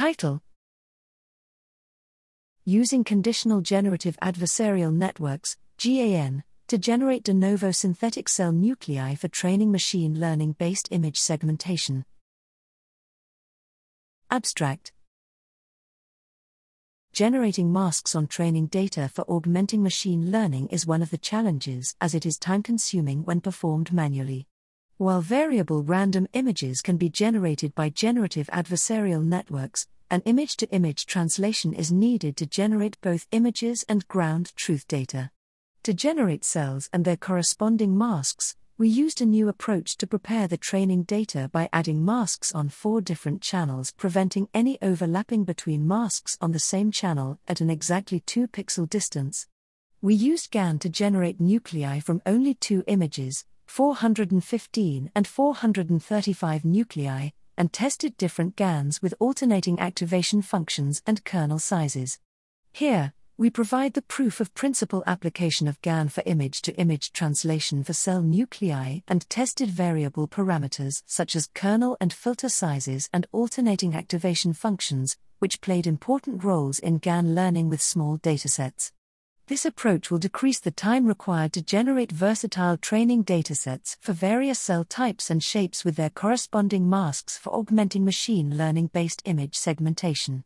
Title Using Conditional Generative Adversarial Networks, GAN, to generate de novo synthetic cell nuclei for training machine learning based image segmentation. Abstract Generating masks on training data for augmenting machine learning is one of the challenges as it is time consuming when performed manually. While variable random images can be generated by generative adversarial networks, an image to image translation is needed to generate both images and ground truth data. To generate cells and their corresponding masks, we used a new approach to prepare the training data by adding masks on four different channels, preventing any overlapping between masks on the same channel at an exactly 2 pixel distance. We used GAN to generate nuclei from only two images, 415 and 435 nuclei, and tested different GANs with alternating activation functions and kernel sizes. Here, we provide the proof of principle application of GAN for image to image translation for cell nuclei and tested variable parameters such as kernel and filter sizes and alternating activation functions, which played important roles in GAN learning with small datasets. This approach will decrease the time required to generate versatile training datasets for various cell types and shapes with their corresponding masks for augmenting machine learning based image segmentation.